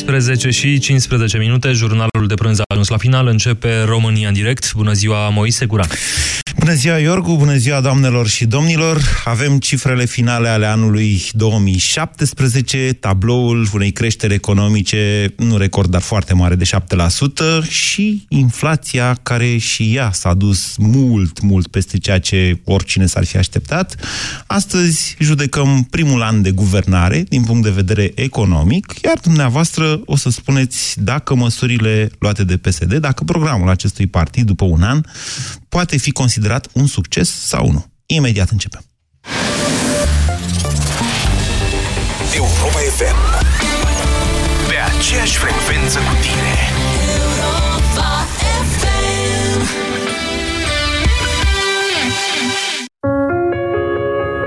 13 și 15 minute, jurnalul de prânz a ajuns la final, începe România în direct. Bună ziua, Moise Guran! Bună ziua, Iorgu! Bună ziua, doamnelor și domnilor! Avem cifrele finale ale anului 2017, tabloul unei creșteri economice, nu record, dar foarte mare, de 7% și inflația care și ea s-a dus mult, mult peste ceea ce oricine s-ar fi așteptat. Astăzi judecăm primul an de guvernare din punct de vedere economic, iar dumneavoastră o să spuneți dacă măsurile luate de PSD, dacă programul acestui partid după un an poate fi considerat un succes sau nu. Imediat începem. Europa FM Pe aceeași frecvență cu tine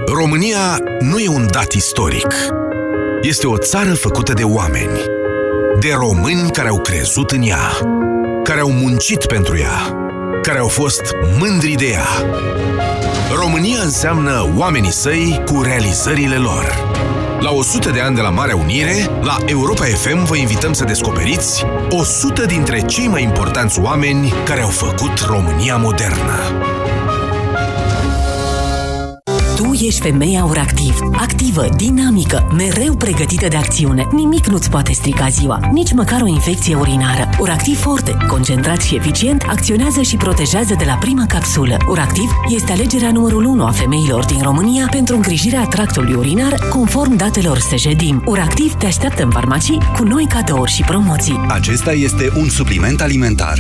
România nu e un dat istoric. Este o țară făcută de oameni. De români care au crezut în ea. Care au muncit pentru ea care au fost mândri de ea. România înseamnă oamenii săi cu realizările lor. La 100 de ani de la Marea Unire, la Europa FM vă invităm să descoperiți 100 dintre cei mai importanți oameni care au făcut România modernă. Tu ești femeia Oractiv. Activă, dinamică, mereu pregătită de acțiune. Nimic nu-ți poate strica ziua, nici măcar o infecție urinară. Oractiv Forte, concentrat și eficient, acționează și protejează de la prima capsulă. Oractiv este alegerea numărul 1 a femeilor din România pentru îngrijirea tractului urinar, conform datelor Sejedim. Oractiv te așteaptă în farmacii cu noi cadouri și promoții. Acesta este un supliment alimentar.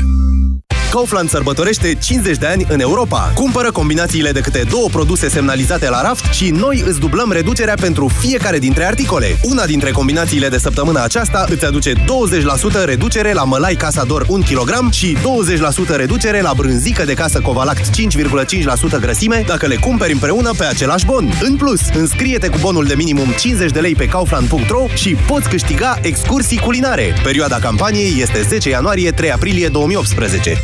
Kaufland sărbătorește 50 de ani în Europa. Cumpără combinațiile de câte două produse semnalizate la raft și noi îți dublăm reducerea pentru fiecare dintre articole. Una dintre combinațiile de săptămâna aceasta îți aduce 20% reducere la mălai Casa Dor 1 kg și 20% reducere la brânzică de casă Covalact 5,5% grăsime dacă le cumperi împreună pe același bon. În plus, înscrie-te cu bonul de minimum 50 de lei pe kaufland.ro și poți câștiga excursii culinare. Perioada campaniei este 10 ianuarie-3 aprilie 2018.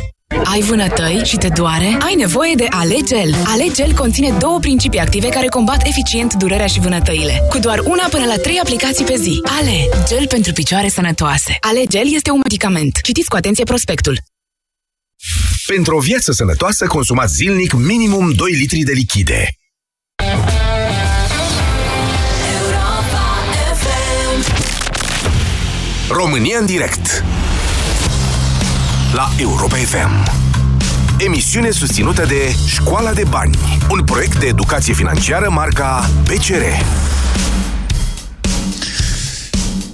Ai vânătăi și te doare? Ai nevoie de Alegel. Alegel conține două principii active care combat eficient durerea și vânătăile. Cu doar una până la trei aplicații pe zi. Ale, gel pentru picioare sănătoase. Alegel este un medicament. Citiți cu atenție prospectul. Pentru o viață sănătoasă, consumați zilnic minimum 2 litri de lichide. România în direct la Europa FM. Emisiune susținută de Școala de Bani, un proiect de educație financiară marca PCR.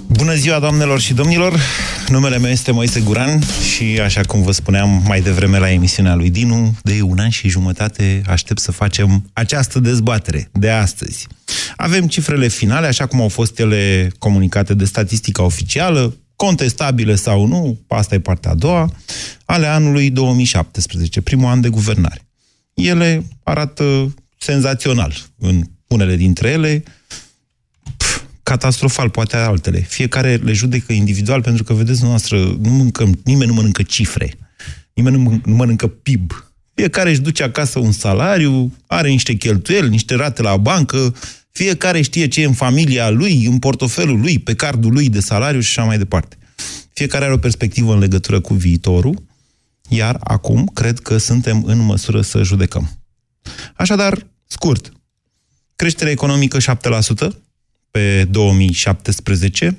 Bună ziua, doamnelor și domnilor! Numele meu este Moise Guran și, așa cum vă spuneam mai devreme la emisiunea lui Dinu, de un an și jumătate aștept să facem această dezbatere de astăzi. Avem cifrele finale, așa cum au fost ele comunicate de statistica oficială, contestabile sau nu, asta e partea a doua, ale anului 2017, primul an de guvernare. Ele arată senzațional în unele dintre ele, pf, catastrofal, poate altele. Fiecare le judecă individual, pentru că, vedeți, noastră, nu mâncăm, nimeni nu mănâncă cifre, nimeni nu mănâncă PIB. Fiecare își duce acasă un salariu, are niște cheltuieli, niște rate la bancă, fiecare știe ce e în familia lui, în portofelul lui, pe cardul lui de salariu și așa mai departe. Fiecare are o perspectivă în legătură cu viitorul, iar acum cred că suntem în măsură să judecăm. Așadar, scurt, creșterea economică 7% pe 2017,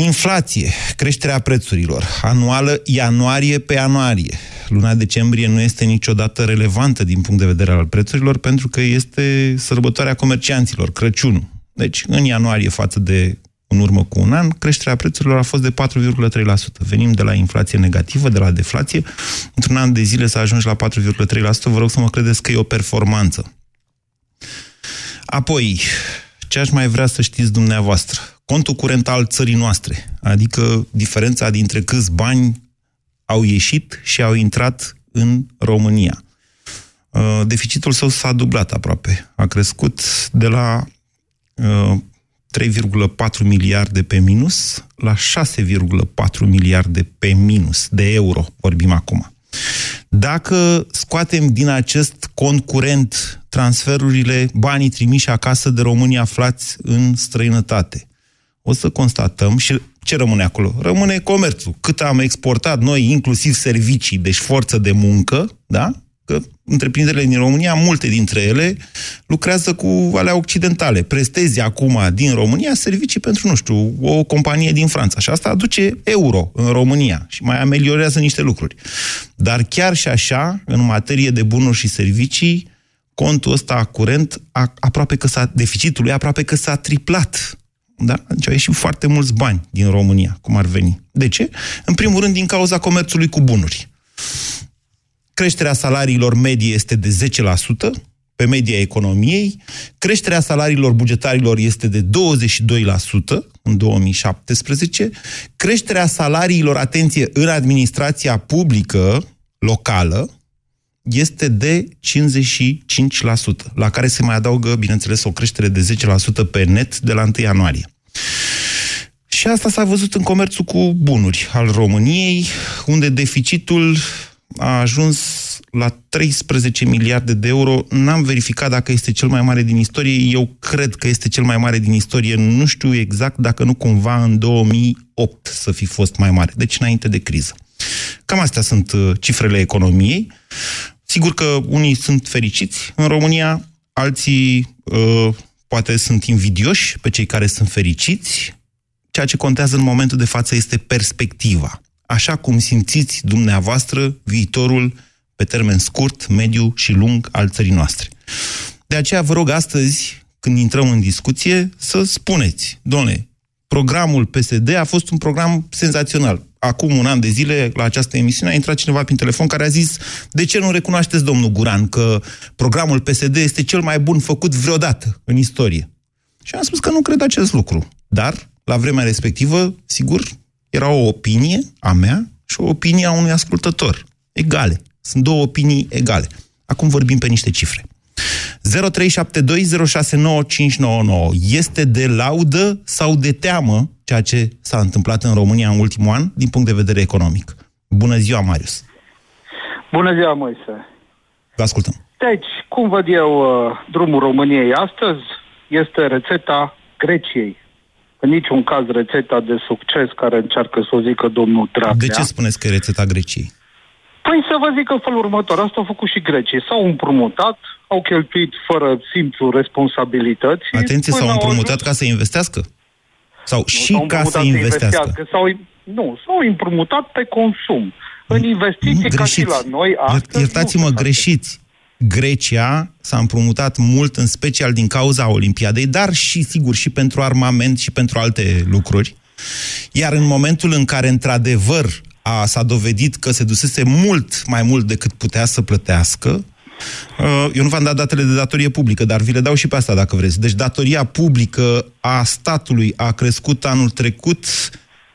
inflație, creșterea prețurilor, anuală ianuarie pe ianuarie, luna decembrie nu este niciodată relevantă din punct de vedere al prețurilor pentru că este sărbătoarea comercianților, Crăciunul. Deci, în ianuarie față de în urmă cu un an, creșterea prețurilor a fost de 4,3%. Venim de la inflație negativă, de la deflație. Într-un an de zile să ajungi la 4,3%, vă rog să mă credeți că e o performanță. Apoi, ce aș mai vrea să știți dumneavoastră? Contul curent al țării noastre, adică diferența dintre câți bani au ieșit și au intrat în România. Uh, deficitul său s-a dublat aproape. A crescut de la 3,4 uh, miliarde pe minus la 6,4 miliarde pe minus de euro, vorbim acum. Dacă scoatem din acest cont curent transferurile, banii trimiși acasă de români aflați în străinătate, o să constatăm și ce rămâne acolo? Rămâne comerțul. Cât am exportat noi, inclusiv servicii, deci forță de muncă, da? Că întreprinderile din România, multe dintre ele, lucrează cu alea occidentale. Prestezi acum din România servicii pentru, nu știu, o companie din Franța. Și asta aduce euro în România și mai ameliorează niște lucruri. Dar chiar și așa, în materie de bunuri și servicii, contul ăsta curent, aproape că s-a, deficitul lui aproape că s-a triplat da? Deci au ieșit foarte mulți bani din România, cum ar veni. De ce? În primul rând din cauza comerțului cu bunuri. Creșterea salariilor medie este de 10%, pe media economiei, creșterea salariilor bugetarilor este de 22% în 2017, creșterea salariilor, atenție, în administrația publică locală este de 55%, la care se mai adaugă, bineînțeles, o creștere de 10% pe net de la 1 ianuarie. Și asta s-a văzut în comerțul cu bunuri al României, unde deficitul a ajuns la 13 miliarde de euro. N-am verificat dacă este cel mai mare din istorie. Eu cred că este cel mai mare din istorie. Nu știu exact dacă nu cumva în 2008 să fi fost mai mare. Deci înainte de criză. Cam astea sunt uh, cifrele economiei. Sigur că unii sunt fericiți în România, alții uh, poate sunt invidioși pe cei care sunt fericiți. Ceea ce contează în momentul de față este perspectiva. Așa cum simțiți dumneavoastră viitorul pe termen scurt, mediu și lung al țării noastre. De aceea vă rog astăzi, când intrăm în discuție, să spuneți, domnule, programul PSD a fost un program senzațional acum un an de zile, la această emisiune, a intrat cineva prin telefon care a zis de ce nu recunoașteți, domnul Guran, că programul PSD este cel mai bun făcut vreodată în istorie? Și am spus că nu cred acest lucru. Dar, la vremea respectivă, sigur, era o opinie a mea și o opinie a unui ascultător. Egale. Sunt două opinii egale. Acum vorbim pe niște cifre. 0372069599. Este de laudă sau de teamă ceea ce s-a întâmplat în România în ultimul an din punct de vedere economic? Bună ziua, Marius! Bună ziua, Moise! Vă ascultăm. Deci, cum văd eu uh, drumul României astăzi, este rețeta Greciei. În niciun caz rețeta de succes care încearcă să o zică domnul Dragnea. De ce spuneți că e rețeta Greciei? Păi să vă zic în felul următor, asta au făcut și grecii. S-au împrumutat, au cheltuit fără simplu responsabilități. Atenție, s-au împrumutat ajuns... ca să investească? Sau nu, și ca să investească? Să sau, nu, s-au împrumutat pe consum. În investiții nu, ca și la noi astăzi... Iertați-mă, greșiți. Grecia s-a împrumutat mult, în special din cauza Olimpiadei, dar și, sigur, și pentru armament și pentru alte lucruri. Iar în momentul în care, într-adevăr, a, s-a dovedit că se dusese mult mai mult decât putea să plătească. Uh, eu nu v-am dat datele de datorie publică, dar vi le dau și pe asta dacă vreți. Deci datoria publică a statului a crescut anul trecut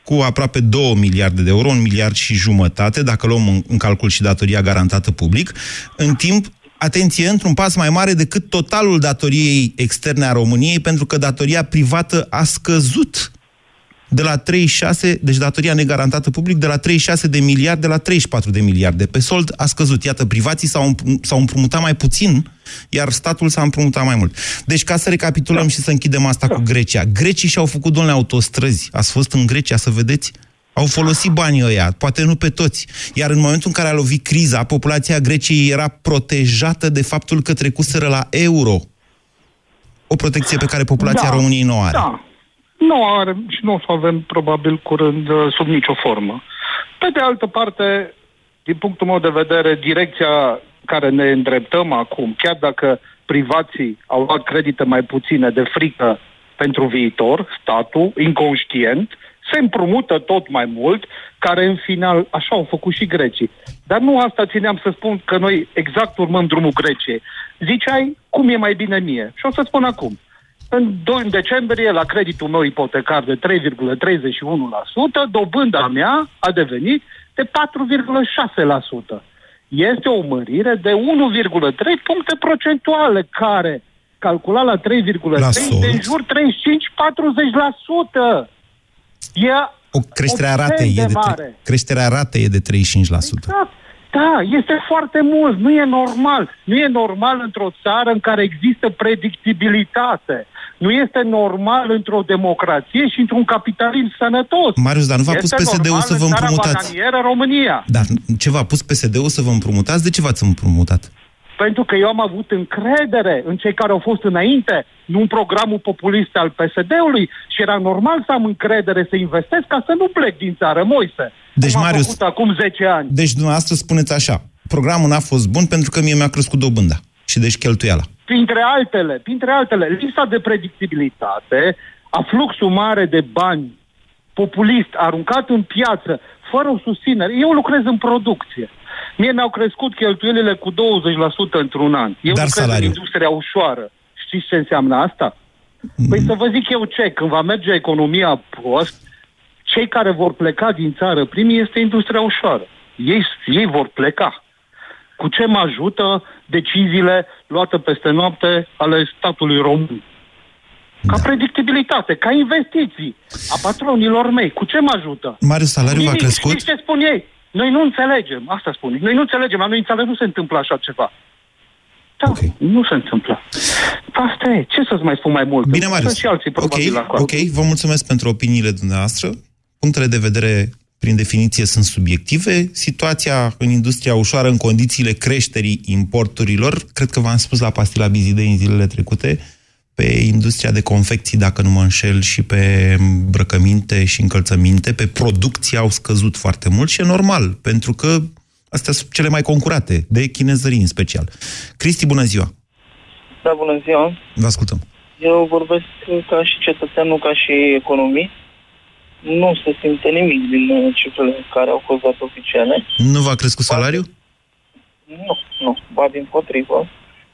cu aproape 2 miliarde de euro, un miliard și jumătate, dacă luăm în calcul și datoria garantată public, în timp atenție, într-un pas mai mare decât totalul datoriei externe a României, pentru că datoria privată a scăzut de la 36, deci datoria negarantată public, de la 36 de miliarde la 34 de miliarde. Pe sold a scăzut. Iată, privații s-au, s-au împrumutat mai puțin, iar statul s-a împrumutat mai mult. Deci, ca să recapitulăm da. și să închidem asta da. cu Grecia. Grecii și-au făcut, domnule, autostrăzi. Ați fost în Grecia să vedeți? Au folosit banii ăia, poate nu pe toți. Iar în momentul în care a lovit criza, populația Greciei era protejată de faptul că trecuseră la euro. O protecție pe care populația da, României nu o are. Da. Nu are și nu o să avem probabil curând uh, sub nicio formă. Pe de altă parte, din punctul meu de vedere, direcția care ne îndreptăm acum, chiar dacă privații au luat credite mai puține de frică pentru viitor, statul, inconștient, se împrumută tot mai mult, care în final, așa au făcut și grecii. Dar nu asta țineam să spun că noi exact urmăm drumul Greciei. Ziceai, cum e mai bine mie? Și o să spun acum. În, în decembrie, la creditul meu ipotecar de 3,31%, dobânda mea a devenit de 4,6%. Este o mărire de 1,3 puncte procentuale, care, calculat la 3,3, de în jur 35-40%. E o creșterea ratei e de, mare. creșterea ratei e de 35%. Exact. Da, este foarte mult. Nu e normal. Nu e normal într-o țară în care există predictibilitate Nu este normal într-o democrație și într-un capitalism sănătos. Marius, dar nu v-a pus Este PSD-ul normal să vă în țara împrumutați? bananieră România. Dar ce v-a pus PSD-ul să vă împrumutați? De ce v-ați împrumutat? Pentru că eu am avut încredere în cei care au fost înainte, nu în programul populist al PSD-ului și era normal să am încredere să investesc ca să nu plec din țară, Moise. Deci, Cum am Marius- făcut acum 10 ani. Deci dumneavoastră spuneți așa, programul n-a fost bun pentru că mie mi-a crescut dobânda și deci cheltuiala. Printre altele, printre altele, lipsa de predictibilitate, a fluxul mare de bani populist aruncat în piață, fără o susținere. Eu lucrez în producție. Mie mi-au crescut cheltuielile cu 20% într-un an. Eu Dar lucrez salariul? în industria ușoară. Știți ce înseamnă asta? Păi să vă zic eu ce, când va merge economia prost, cei care vor pleca din țară primii este industria ușoară. Ei, ei vor pleca. Cu ce mă ajută deciziile luate peste noapte ale statului român? Ca Da. predictibilitate, ca investiții a patronilor mei. Cu ce mă ajută? Marius, salariul v-a Nimic. crescut? Știți ce spun ei? Noi nu înțelegem, asta spun. Noi nu înțelegem, la noi în țară nu se întâmplă așa ceva. Da, Ok. nu se întâmplă. Asta e. Ce să-ți mai spun mai mult? Bine, Marius. Sunt și alții probabil ok, acolo. ok, vă mulțumesc pentru opiniile dumneavoastră. Punctele de vedere, prin definiție, sunt subiective. Situația în industria ușoară, în condițiile creșterii importurilor, cred că v-am spus la pastila Bizidei în zilele trecute, pe industria de confecții, dacă nu mă înșel, și pe îmbrăcăminte și încălțăminte, pe producție au scăzut foarte mult și e normal, pentru că astea sunt cele mai concurate, de chinezării în special. Cristi, bună ziua! Da, bună ziua. Vă ascultăm. Eu vorbesc ca și cetățean, nu ca și economist. Nu se simte nimic din uh, cifrele care au fost date oficiale. Nu v-a crescut salariul? Nu, nu, ba din potrivă.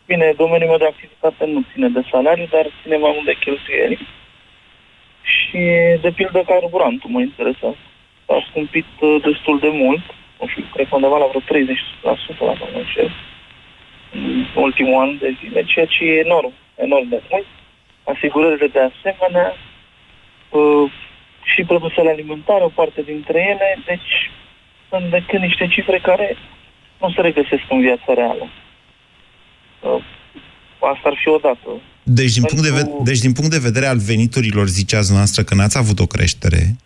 Bine, domeniul meu de activitate nu ține de salariu, dar ține mai mult de cheltuieli. Și, de pildă, carburantul mă interesează. A scumpit uh, destul de mult, nu știu, cred că undeva la vreo 30%, la nu înșel, în ultimul an de zile, ceea ce e enorm, enorm de mult. Asigurările de asemenea, uh, și produsele alimentare, o parte dintre ele, deci sunt decât niște cifre care nu se regăsesc în viața reală. Uh, Asta ar fi o dată. Deci din, punct de Pentru- ve- deci, din punct de vedere al veniturilor, ziceați noastră că n-ați avut o creștere.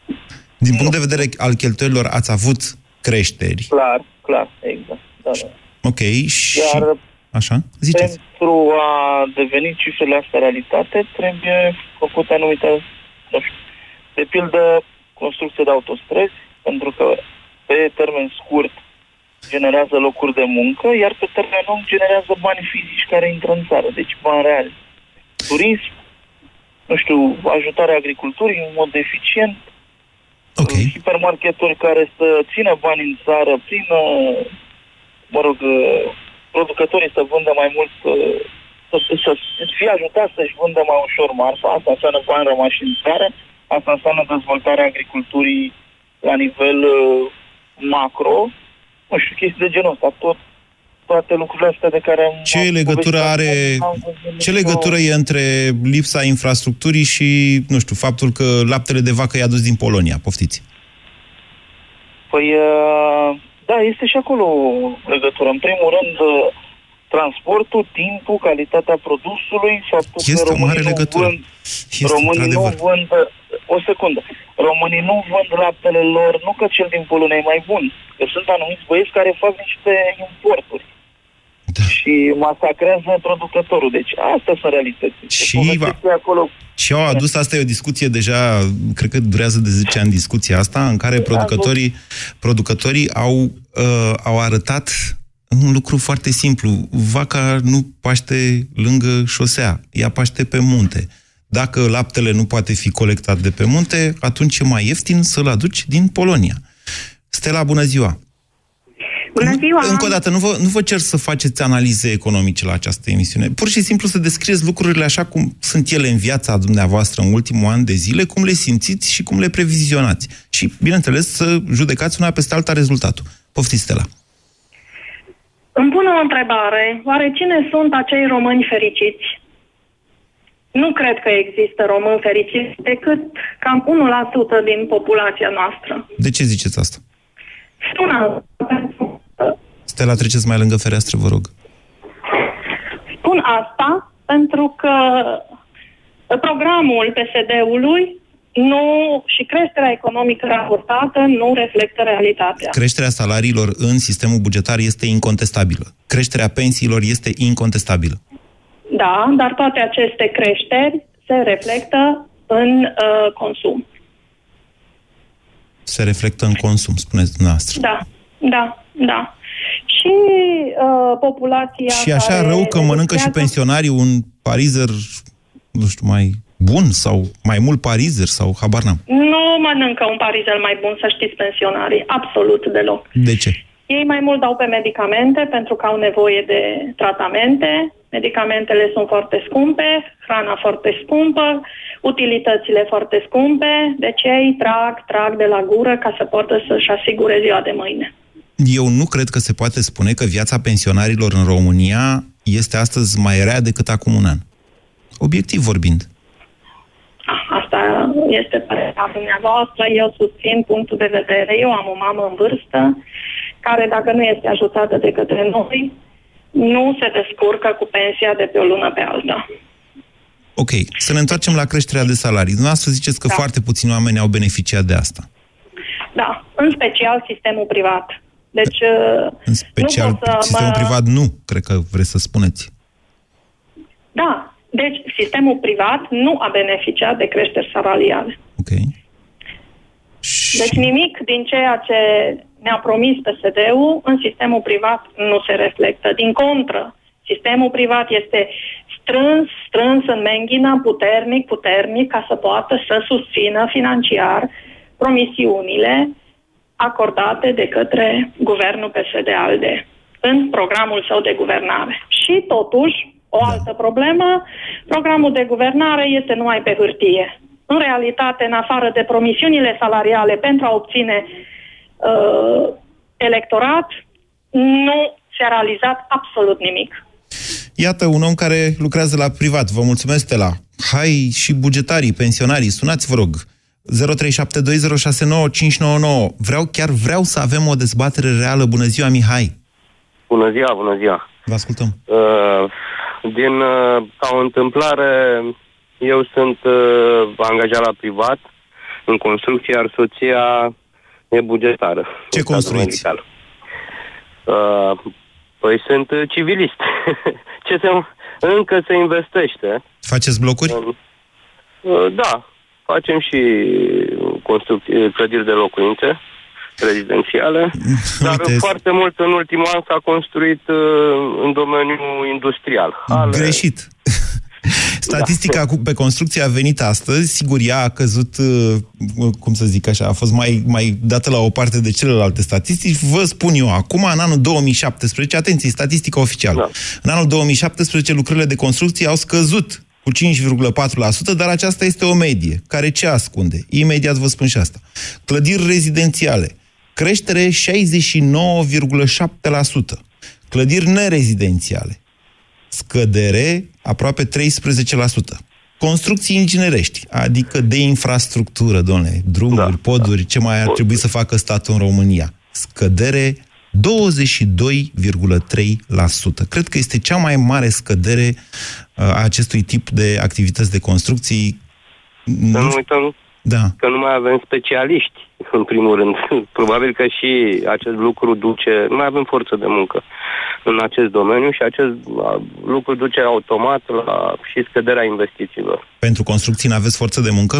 Din punct de vedere al cheltuielilor, ați avut creșteri. Clar, clar, exact. Da, da. Ok, și... Iar Așa? Ziceți. pentru a deveni cifrele astea realitate, trebuie făcute anumite, nu știu, de pildă, construcție de autostrăzi, pentru că pe termen scurt generează locuri de muncă, iar pe termen lung generează bani fizici care intră în țară, deci bani reali. Turism, nu știu, ajutarea agriculturii în mod eficient, Ok. hipermarketuri care să țină bani în țară prin, uh, mă rog, uh, producătorii să vândă mai mult, uh, să, să fie ajutați să-și vândă mai ușor marfa, asta înseamnă bani rămași în țară, asta înseamnă dezvoltarea agriculturii la nivel uh, macro, nu știu, chestii de genul ăsta, tot, toate lucrurile astea de care am... Ce am legătură povestit are, acum, am văzut ce nicio- legătură e între lipsa infrastructurii și, nu știu, faptul că laptele de vacă i-a dus din Polonia? Poftiți. Păi, uh, da, este și acolo o legătură. În primul rând, uh, transportul, timpul, calitatea produsului, faptul Este că o românii mare nu legătură. vând, Este românii nu într-adevăr. vând, uh, o secundă, românii nu vând laptele lor, nu că cel din Polonia e mai bun, că sunt anumiți băieți care fac niște importuri Da. și masacrează producătorul. Deci astea sunt realitățile. Și Deci, va- povestiți acolo Și au adus, asta e o discuție deja, cred că durează de 10 ani discuția asta, în care producătorii, producătorii au, uh, au arătat un lucru foarte simplu. Vaca nu paște lângă șosea, ea paște pe munte. Dacă laptele nu poate fi colectat de pe munte, atunci e mai ieftin să-l aduci din Polonia. Stella, bună ziua! Bună ziua! Încă o dată, nu vă, nu vă cer să faceți analize economice la această emisiune. Pur și simplu să descrieți lucrurile așa cum sunt ele în viața dumneavoastră în ultimul an de zile, cum le simțiți și cum le previzionați. Și, bineînțeles, să judecați una peste alta rezultatul. Poftiți, Stella. Îmi pun o întrebare. Oare cine sunt acei români fericiți? Nu cred că există români fericiți decât cam 1% din populația noastră. De ce ziceți asta? Spun asta pentru că- Stella, treceți mai lângă fereastră, vă rog. Spun asta pentru că Programul PSD-ului nu și creșterea economică raportată nu reflectă realitatea. Creșterea salariilor în sistemul bugetar este incontestabilă. Creșterea pensiilor este incontestabilă. Da, dar toate aceste creșteri se reflectă în uh, consum. Se reflectă în consum, spuneți dumneavoastră. Da, da, da. Și uh, populația Și așa care rău că mănâncă și beneficiază- pensionarii un parizer, nu știu, mai bun sau mai mult parizer sau habar n-am. Nu mănâncă un parizel mai bun, să știți, pensionarii. Absolut deloc. De ce? Ei mai mult dau pe medicamente pentru că au nevoie de tratamente. Medicamentele sunt foarte scumpe, hrana foarte scumpă, utilitățile foarte scumpe, deci ei trag, trag de la gură ca să poată să-și asigure ziua de mâine. Eu nu cred că se poate spune că viața pensionarilor în România este astăzi mai rea decât acum un an. Obiectiv vorbind. Asta este părerea dumneavoastră, eu susțin punctul de vedere. Eu am o mamă în vârstă care, dacă nu este ajutată de către noi, nu se descurcă cu pensia de pe o lună pe alta. Ok, să ne întoarcem la creșterea de salarii. Dumneavoastră ziceți că Da. foarte puțini oameni au beneficiat de asta. Da, în special sistemul privat. Deci, În special, nu pot să sistemul mă... privat nu, cred că vreți să spuneți. Da, deci sistemul privat nu a beneficiat de creșteri salariale. Ok. Deci nimic din ceea ce ne-a promis PSD-ul în sistemul privat nu se reflectă. Din contră, sistemul privat este strâns, strâns în menghină, puternic, puternic, ca să poată să susțină financiar promisiunile acordate de către guvernul PSD-ALDE în programul său de guvernare. Și totuși, o altă problemă, programul de guvernare este numai pe hârtie. În realitate, în afară de promisiunile salariale pentru a obține uh, electorat, nu s-a realizat absolut nimic. Iată un om care lucrează la privat. Vă mulțumesc, Stella. Hai și bugetarii, pensionarii, sunați, vă rog. 0372069599. Vreau, chiar vreau să avem o dezbatere reală. Bună ziua, Mihai. Bună ziua, bună ziua. Vă ascultăm. Uh, din, uh, ca o întâmplare, eu sunt uh, angajat la privat în construcție, iar soția e bugetară. Ce construiți? Medical. Uh, păi sunt uh, civilist. Ce se, încă se investește. Faceți blocuri? Uh, da, facem și construcții, clădiri de locuințe rezidențiale, dar Uite, foarte mult în ultimul an s-a construit uh, în domeniul industrial. Ale... Greșit. Statistica cu, pe construcție a venit astăzi, sigur ea a căzut, uh, cum să zic așa, a fost mai, mai dată la o parte de celelalte statistici. Vă spun eu, acum, în anul 2017, atenție, statistica oficială, da. în anul 2017 lucrările de construcție au scăzut cu 5,4%, dar aceasta este o medie. Care ce ascunde? Imediat vă spun și asta. Clădiri rezidențiale. Creștere 69,7%. Clădiri nerezidențiale. Scădere aproape 13%. Construcții inginerești, adică de infrastructură, domnule, drumuri, da, poduri, ce mai ar trebui să facă statul în România? Scădere 22,3%. Cred că este cea mai mare scădere uh, a acestui tip de activități de construcții. Să nu uităm da. că nu mai avem specialiști, în primul rând. Probabil că și acest lucru duce... Nu mai avem forță de muncă în acest domeniu și acest lucru duce automat la și scăderea investițiilor. Pentru construcții nu aveți forță de muncă?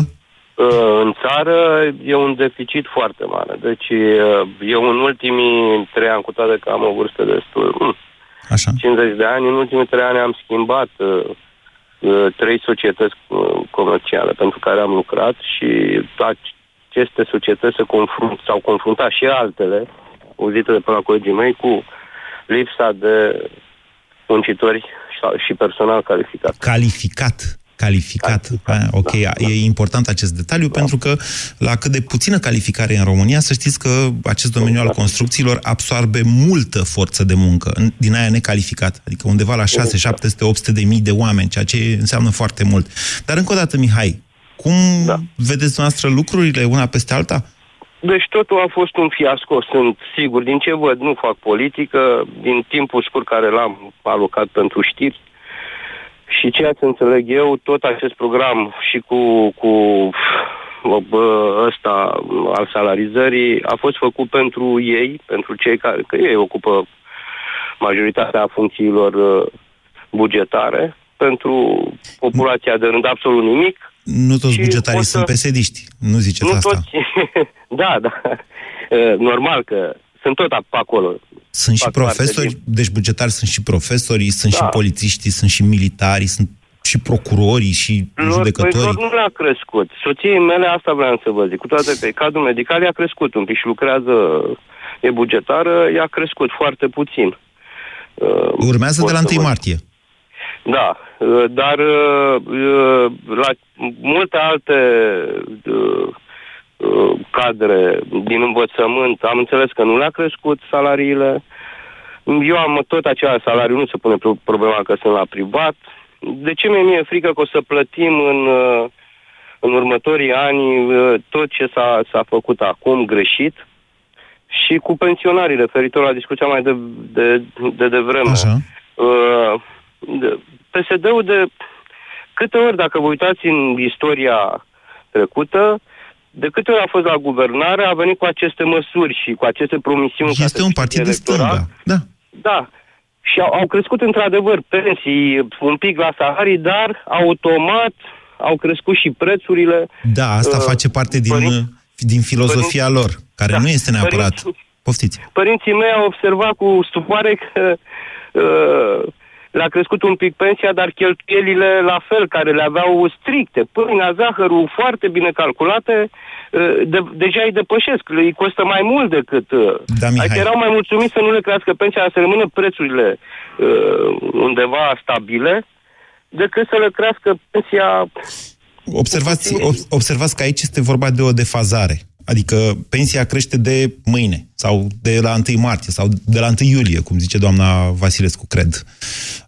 În țară e un deficit foarte mare. Deci eu în ultimii trei ani, cu toate că am o vârstă destul, Așa. 50 de ani, în ultimii trei ani am schimbat uh, trei societăți uh, comerciale pentru care am lucrat și aceste societăți se confrunt, s-au confruntat și altele, auzite de pe la colegii mei, cu lipsa de muncitori și personal calificat. Calificat calificat. calificat. A, ok, da, da. e important acest detaliu da. pentru că la cât de puțină calificare în România, să știți că acest domeniu da. al construcțiilor absorbe multă forță de muncă din aia necalificat, adică undeva la 6, 700, 800 de mii de oameni, ceea ce înseamnă foarte mult. Dar încă o dată, Mihai, cum da. vedeți noastră lucrurile una peste alta? Deci totul a fost un fiasco, sunt sigur. Din ce văd, nu fac politică, din timpul scurt care l-am alocat pentru știri, Și ceea ce înțeleg eu, tot acest program și cu, cu bă, ăsta al salarizării a fost făcut pentru ei, pentru cei care, că ei ocupă majoritatea funcțiilor uh, bugetare, pentru populația de rând absolut nimic. Nu toți bugetarii sunt pesediști, nu ziceți nu asta. Toți, da, da. Uh, Normal că sunt tot acolo. Sunt și Fac parte profesori, din- deci bugetari sunt și profesorii, sunt și Da. polițiștii, sunt și militari, sunt și procurorii și Lor, judecătorii. păi lor nu le-a crescut. Soției mele asta vreau să vă zic. Cu toate că cadrul medical i-a crescut un pic și lucrează, e bugetară, i-a crescut foarte puțin. Uh, Urmează pot de la să 1 vă- martie. Da, uh, dar uh, uh, la multe alte uh, uh, cadre din învățământ am înțeles că nu le-a crescut salariile. Eu am tot același salariu, nu se pune pro- problema că sunt la privat. De ce mi-e mie frică că o să plătim în, uh, în următorii ani uh, tot ce s-a, s-a făcut acum greșit și cu pensionarii, referitor la discuția mai de, de, de devreme. Așa. Uh, de- PSD-ul de câte ori, dacă vă uitați în istoria trecută, de câte ori a fost la guvernare, a venit cu aceste măsuri și cu aceste promisiuni. ca Este să un câștige partid de electorat. stânga. Da. Da. Și au, au crescut într-adevăr pensii un pic la salarii, dar automat au crescut și prețurile. Da, asta Uh, face parte din, părinți- din filozofia lor, care Da. nu este neapărat... Părinți- Poftiți. Părinții mei au observat cu stupoare că uh, le-a crescut un pic pensia, dar cheltuielile la fel, care le aveau stricte. Pâinea, zahărul, foarte bine calculate, uh, de, deja îi depășesc. Îi costă mai mult decât... Uh, Da, Mihai. adică erau mai mulțumiți să nu le crească pensia, să rămână prețurile uh, undeva stabile, decât să le crească pensia... Observați, ob- observați că aici este vorba de o defazare. Adică pensia crește de mâine sau de la 1 martie sau de la 1 iulie, cum zice doamna Vasilescu, cred.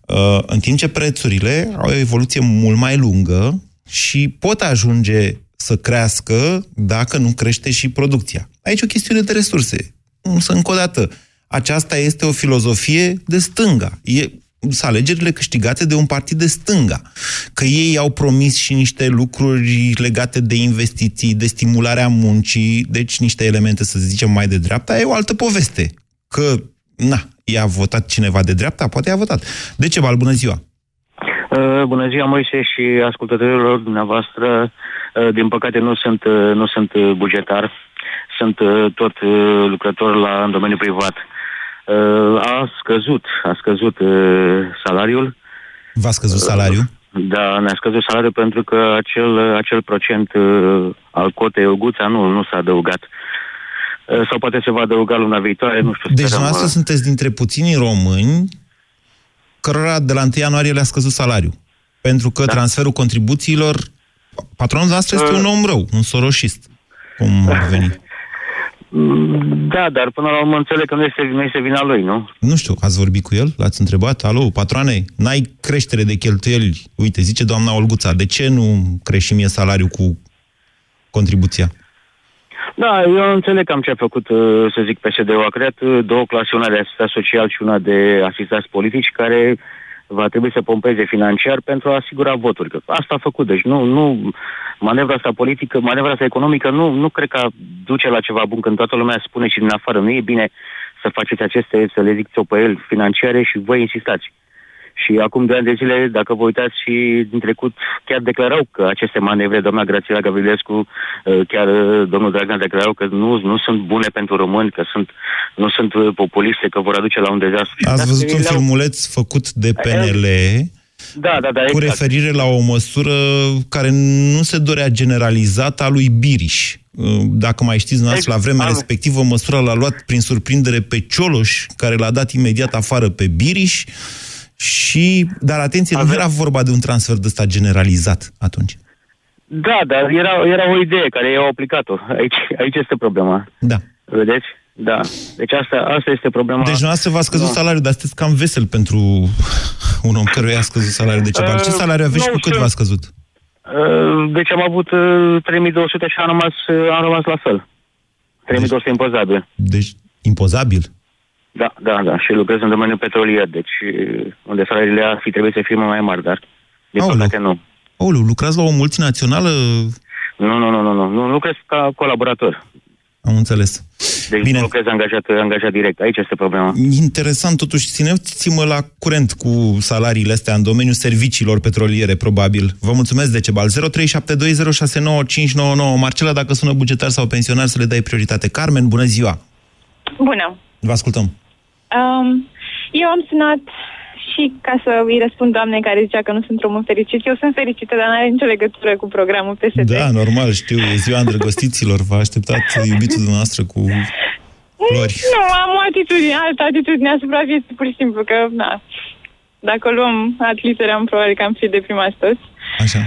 Uh, În timp ce prețurile au o evoluție mult mai lungă și pot ajunge să crească dacă nu crește și producția. Aici e o chestiune de resurse. Însă, încă o dată, aceasta este o filozofie de stânga. E, sunt alegerile câștigate de un partid de stânga. Că ei au promis și niște lucruri legate de investiții, de stimularea muncii, deci niște elemente, să zicem, mai de dreapta, e o altă poveste. Că, na, i-a votat cineva de dreapta, poate i-a votat. Decebal, bună ziua! Uh, Bună ziua, Moise și ascultătorilor dumneavoastră. Uh, Din păcate nu sunt, uh, nu sunt uh, bugetar, sunt uh, tot uh, lucrător la, în domeniul privat. Uh, A scăzut, a scăzut uh, salariul. V-a scăzut salariul? Da, ne-a scăzut salariul pentru că acel, acel procent uh, al cotei Oguța nu, nu s-a adăugat. Uh, Sau poate se va adăuga luna viitoare, nu știu. Deci sperăm, dumneavoastră uh, sunteți dintre puținii români cărora de la 1 ianuarie le-a scăzut salariul. Pentru că da. transferul contribuțiilor, patronul noastră este Uh. un om rău, un soroșist, cum ar veni. Mm, Da, dar până la urmă înțeleg că nu este, nu este vina lui, nu? Nu știu, ați vorbit cu el? L-ați întrebat? Alo, patroane, n-ai creștere de cheltuieli? Uite, zice doamna Olguța, de ce nu crești și mie salariul cu contribuția? Da, eu înțeleg cam ce a făcut, uh, să zic, PSD-ul. A creat uh, două clase, una de asistat social și una de asistați politici, care va trebui să pompeze financiar pentru a asigura voturi. Că asta a făcut. Deci nu, nu manevra asta politică, manevra asta economică nu, nu cred că duce la ceva bun când toată lumea spune și din afară. Nu e bine să faceți aceste, să le zic țopăieli financiare și voi insistați. Și acum doi ani de zile, dacă vă uitați și din trecut, chiar declarau că aceste manevre, doamna Grațiela Gavrilescu, uh, chiar uh, domnul Dragnea declarau că nu, nu sunt bune pentru români, că sunt, nu sunt uh, populiste, că vor aduce la un dezastru. Și Ați dacă văzut un le-au- filmuleț făcut de PNL Da, da, da, cu exact. referire la o măsură care nu se dorea generalizată a lui Biriș. Dacă mai știți, noastră, la vremea Am- respectivă, măsura l-a luat prin surprindere pe Cioloș, care l-a dat imediat afară pe Biriș, și, dar atenție, nu era vorba de un transfer de ăsta generalizat atunci. Da, dar era, era o idee care i-au aplicat-o. Aici, aici este problema. Da. Vedeți? Da. Deci asta, asta este problema. Deci noastră v-a scăzut Da. salariul, dar sunteți cam vesel pentru un om căruia a scăzut salariul de ceva. Ce Uh, salariu aveți și nu cu cât știu. v-a scăzut? Uh, Deci am avut uh, 3200 și am rămas, uh, am rămas la fel. 3200 impozabil. Deci, impozabil. Da, da, da. Și lucrez în domeniul petrolier, deci uh, unde salariile ar fi trebuit să fie mult mai mari, dar Din Aoleu. păcate nu. Aoleu, lucrați la o multinațională? Nu, nu, nu, nu, nu, nu lucrez ca colaborator. Am înțeles. Deci Bine. nu lucrez angajat, angajat direct. Aici este problema. Interesant, totuși, țineți-mă la curent cu salariile astea în domeniul serviciilor petroliere, probabil. Vă mulțumesc, Decebal. 0372069599. Marcela, dacă sună bugetar sau pensionar, să le dai prioritate. Carmen, bună ziua! Bună. Vă ascultăm. Um, eu am sunat și ca să îi răspund doamnei care zicea că nu sunt român fericit. Eu sunt fericită, dar nu are nicio legătură cu programul PSD. Da, normal, știu, e ziua îndrăgostiților. V-a așteptat iubitul dumneavoastră cu flori. Nu, am o atitudine, altă atitudine asupra vieții, pur și simplu, că, na, dacă o luăm ad literam, probabil că am fi deprimați toți. Așa.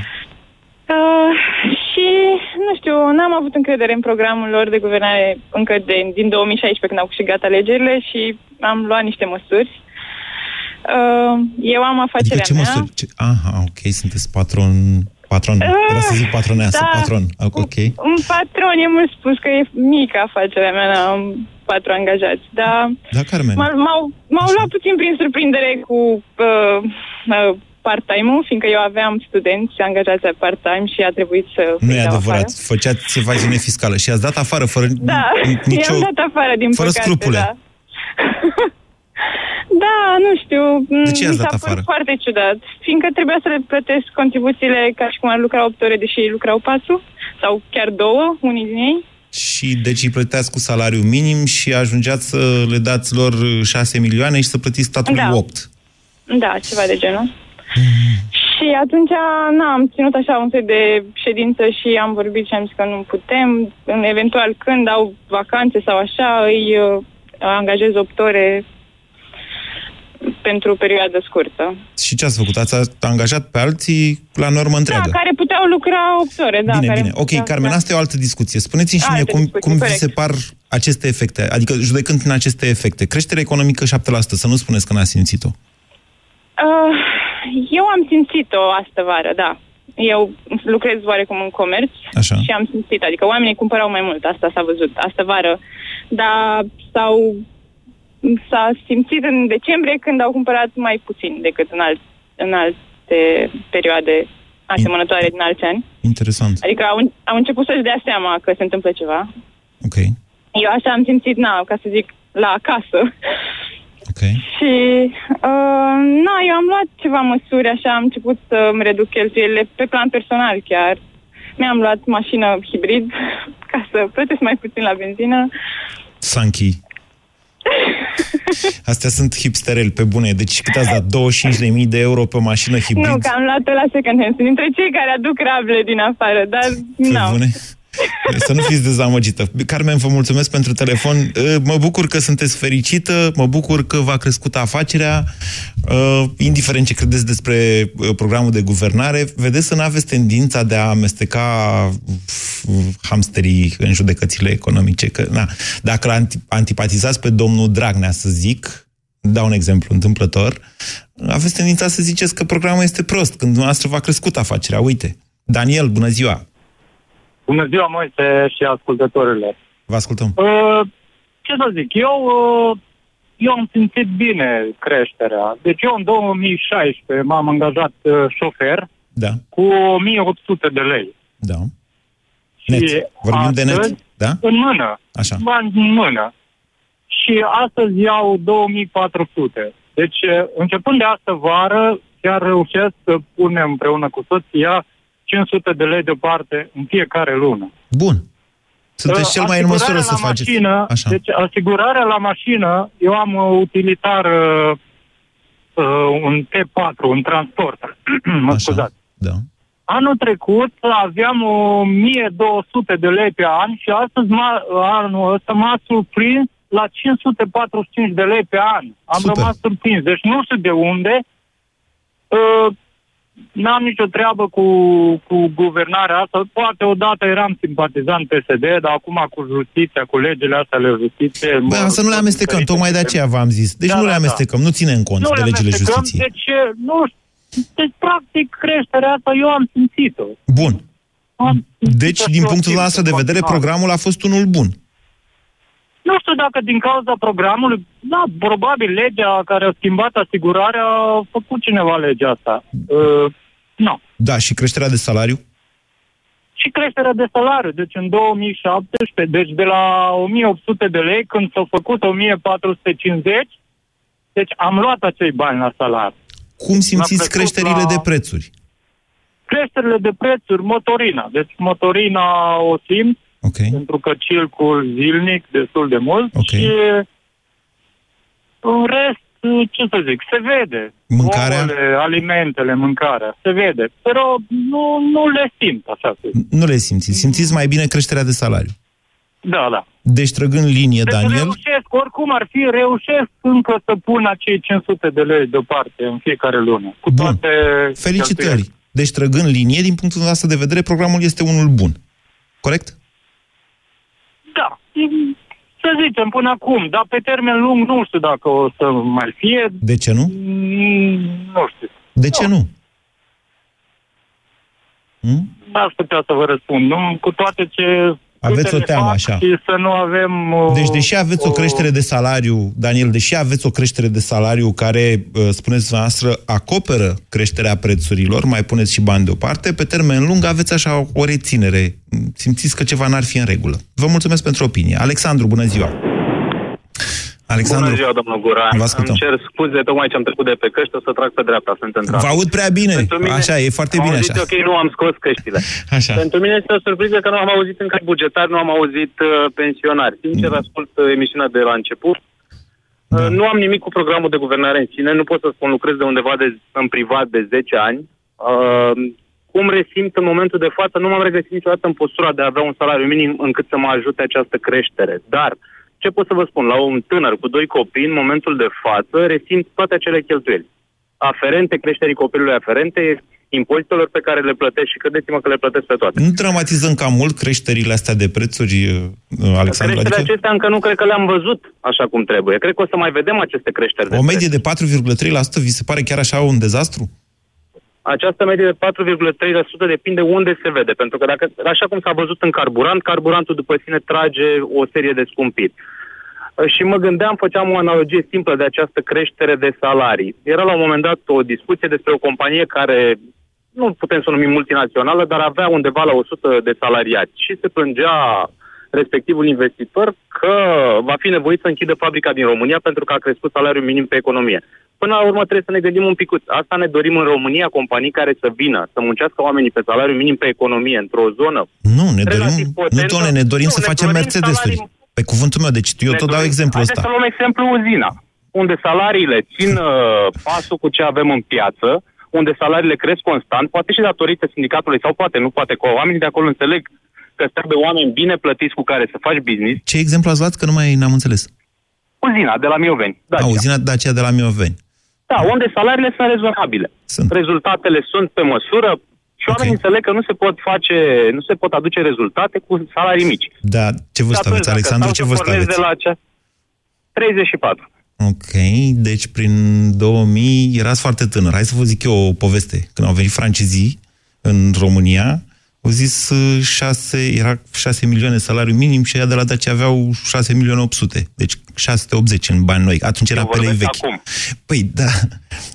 Uh, și, nu știu, n-am avut încredere în programul lor de guvernare încă de, din 2016, când au câștigat alegerile și am luat niște măsuri. Uh, eu am afacerea Adică ce mea. măsuri? Ce... Aha, ok, sunteți patron... Patron, Ah, vreau să zic patroneasă, da. patron. Ok. Un patron, e mult spus că e mică afacerea mea, n-am patru angajați, dar Da, Carmen. m-au, m-au, m-au luat puțin prin surprindere cu uh, uh, part-time-ul, fiindcă eu aveam studenți angajați part-time și a trebuit să Nu îi e dau adevărat. afară. Făceați evaziune fiscală și i-ați dat afară fără Da, n- nicio... i-am dat afară, din fără păcate, scrupule. da. da, nu știu. De ce i-ați mi dat s-a părut afară? foarte ciudat, fiindcă trebuia să le plătesc contribuțiile ca și cum ar lucra 8 ore, deși ei lucrau 4 sau chiar două, unii din ei. Și deci îi plăteați cu salariu minim și ajungeați să le dați lor 6 milioane și să plătiți statului Da. 8. Da, ceva de genul. Și atunci, na, am ținut așa un fel de ședință și am vorbit și am zis că nu putem. În- Eventual, când au vacanțe sau așa, îi uh, angajez 8 ore pentru o perioadă scurtă. Și ce ați făcut? Ați angajat pe alții la normă întreagă. Da, care puteau lucra 8 ore. Da, bine, care bine. Ok, puteau- Carmen, da. asta e o altă discuție. Spuneți-mi și Altă mie cum, discuție, cum vi corect. se par aceste efecte, adică judecând în aceste efecte. Creștere economică 7%, să nu spuneți că n-ați simțit-o. Uh, eu am simțit-o astă vară, da. Eu lucrez oarecum în comerț Așa. și am simțit, adică oamenii cumpărau mai mult, asta s-a văzut, astă vară, dar s-au, s-a simțit în decembrie când au cumpărat mai puțin decât în, alt, în alte perioade asemănătoare din alți ani. Interesant. Adică au, au început să-și dea seama că se întâmplă ceva. Ok. Eu așa am simțit, na, ca să zic, la acasă. Ok. Și, uh, na, eu am luat ceva măsuri, așa, am început să-mi reduc cheltuielile pe plan personal chiar. Mi-am luat mașină hibrid ca să plătesc mai puțin la benzină. Sanchi. Astea sunt hipstereli pe bune. Deci cât ați dat? 25.000 de euro pe o mașină hibrid? Nu, că am luat-o la second hand. Sunt dintre cei care aduc rable din afară, dar Pe nu. bune? Să nu fiți dezamăgită. Carmen, vă mulțumesc pentru telefon. Uh, Mă bucur că sunteți fericită, mă bucur că v-a crescut afacerea. Uh, Indiferent ce credeți despre uh, programul de guvernare, vedeți să nu aveți tendința de a amesteca uh, hamsterii în judecățile economice. Că, na, dacă l antipatizați pe domnul Dragnea, să zic, dau un exemplu întâmplător, aveți tendința să ziceți că programul este prost, când dumneavoastră v-a crescut afacerea. Uite, Daniel, bună ziua! Bună ziua, Moise și ascultătorile. Vă ascultăm. Uh, ce să zic, eu, uh, eu am simțit bine creșterea. Deci eu în 2016 m-am angajat uh, șofer Da, cu 1800 de lei. da. Și Net. Vorbim de net, astăzi, da? În mână. Așa. Bani în mână. Și astăzi iau 2400. Deci, uh, începând de astă vară, chiar reușesc să punem împreună cu soția 500 de lei deoparte în fiecare lună. Bun. Sunteți cel mai în măsură Asigurarea să la faceți. Mașină, Așa. Deci asigurarea la mașină, eu am uh, utilitar uh, uh, un T4, un transport. mă scuzați. Da. Anul trecut aveam o 1200 de lei pe an și astăzi m-a, anul ăsta m-a surprins la 545 de lei pe an. Am Super. rămas surprins. Deci nu știu de unde. Uh, N-am nicio treabă cu, cu guvernarea asta. Poate odată eram simpatizant PSD, dar acum cu justiția, cu legile astea ale justiției... Bă, să nu le amestecăm, tocmai de aceea v-am zis. Deci Da, nu le da, da. amestecăm, nu ținem cont Nu de le legile amestecăm, justiției. Deci, nu știu, deci, practic, creșterea asta eu am simțit-o. Bun. Am Deci, simțit-o din și o punctul simt nostru în de vedere, continuare. programul a fost unul bun. Nu știu dacă din cauza programului, da, probabil legea care a schimbat asigurarea a făcut cineva legea asta. Uh, Nu. Da, și creșterea de salariu? Și creșterea de salariu. Deci în 2017, deci de la 1800 de lei, când s-au făcut 1450, deci am luat acei bani la salariu. Cum simțiți trecut creșterile la- de prețuri? Creșterile de prețuri, motorina. Deci motorina o simt, okay. pentru că circul zilnic destul de mult Ok. și în rest, ce să zic, se vede. Mâncarea? Ouăle, alimentele, mâncarea, se vede. Pero nu, nu le simt, așa să zic. Nu le simțiți. Simțiți mai bine creșterea de salariu. Da, da. Deci, trăgând linie, Deci Daniel, reușesc, oricum ar fi, reușesc încă să pun acei 500 de lei deoparte în fiecare lună. Cu Bun. toate felicitări. cheltuielile. Deci, trăgând linie, din punctul nostru de vedere, programul este unul bun. Corect? Da. Să zicem până acum, dar pe termen lung nu știu dacă o să mai fie. De ce nu? Mm, Nu știu. De ce nu? N-aș putea să vă răspund. Nu, cu toate ce... Aveți câte o ne teamă, fac așa. Și să nu avem... uh, Deci, deși aveți o creștere de salariu, Daniel, deși aveți o creștere de salariu care, uh, spuneți noastră, acoperă creșterea prețurilor, mai puneți și bani deoparte, pe termen lung aveți așa o reținere. Simțiți că ceva n-ar fi în regulă. Vă mulțumesc pentru opinie. Alexandru, bună ziua! Alexandru, Bună ziua, domnul Guran. Vă ascultăm. Îmi cer scuze, tocmai ce am trecut de pe căști, o să trag pe dreapta, sunt în trafic. vă aud prea bine. Pentru mine- Așa, e foarte am bine auzit, așa. ok, nu am scos căștile. Așa. Pentru mine este o surpriză că nu am auzit încă bugetari, nu am auzit uh, pensionari. Sincer, Mm. ascult uh, emisiunea de la început. Da. Uh, nu am nimic cu programul de guvernare în sine, nu pot să spun, lucrez de undeva de, în privat de 10 ani. Uh, cum resimt în momentul de față, nu m-am regăsit niciodată în postura de a avea un salariu minim încât să mă ajute această creștere. Dar, ce pot să vă spun, la un tânăr cu doi copii, în momentul de față, resimt toate acele cheltuieli aferente creșterii copilului aferente, impozitelor pe care le plătesc și credeți-mă că le plătesc pe toate. Nu dramatizăm cam mult creșterile astea de prețuri, uh, Alexandru? Creșterile Adică acestea încă nu cred că le-am văzut așa cum trebuie. Cred că o să mai vedem aceste creșteri. de o medie de 4,3% vi se pare chiar așa un dezastru? Această medie de 4,3% depinde unde se vede, pentru că dacă, așa cum s-a văzut în carburant, carburantul după sine trage o serie de scumpiri. Uh, Și mă gândeam, făceam o analogie simplă de această creștere de salarii. Era la un moment dat o discuție despre o companie care, nu putem să o numim multinațională, dar avea undeva la 100 de salariați și se plângea respectivul investitor că va fi nevoit să închidă fabrica din România pentru că a crescut salariul minim pe economie. Până la urmă trebuie să ne gândim un pic. Asta ne dorim în România, companii care să vină, să muncească oamenii pe salariu minim pe economie, într-o zonă. Nu, ne dorim, Relativ nu, potentă. doamne, ne dorim Nu, să ne facem dorim Mercedes-uri. salarii- Pe cuvântul meu, deci eu Ne tot dau dorim- exemplu Haideți ăsta. să luăm exemplu uzina, unde salariile țin uh, pasul cu ce avem în piață, unde salariile cresc constant, poate și datorită sindicatului sau poate nu, poate că oamenii de acolo înțeleg că trebuie oameni bine plătiți cu care să faci business. Ce exemplu ați luat? Că nu mai n-am înțeles. Uzina de la Mioveni. Da, Dacia. uzina Dacia de la Mioveni. Da, unde salariile sunt rezonabile. Sunt. Rezultatele sunt pe măsură și oamenii înțeleg că nu se pot face, nu se pot aduce rezultate cu salarii mici. Da, ce Și vârstă atunci, aveți, dacă Alexandru? stau Ce să vârstă pornesc aveți? De la acea... 34. Ok, deci prin 2000 erați foarte tânăr. Hai să vă zic eu o poveste. Când au venit francezii în România, au zis 6, era 6 milioane salariu minim și ea de la Dacia aveau 6 milioane 800. Deci 680 în bani noi. Atunci era Eu pe lei vorbesc vechi. acum. Păi da,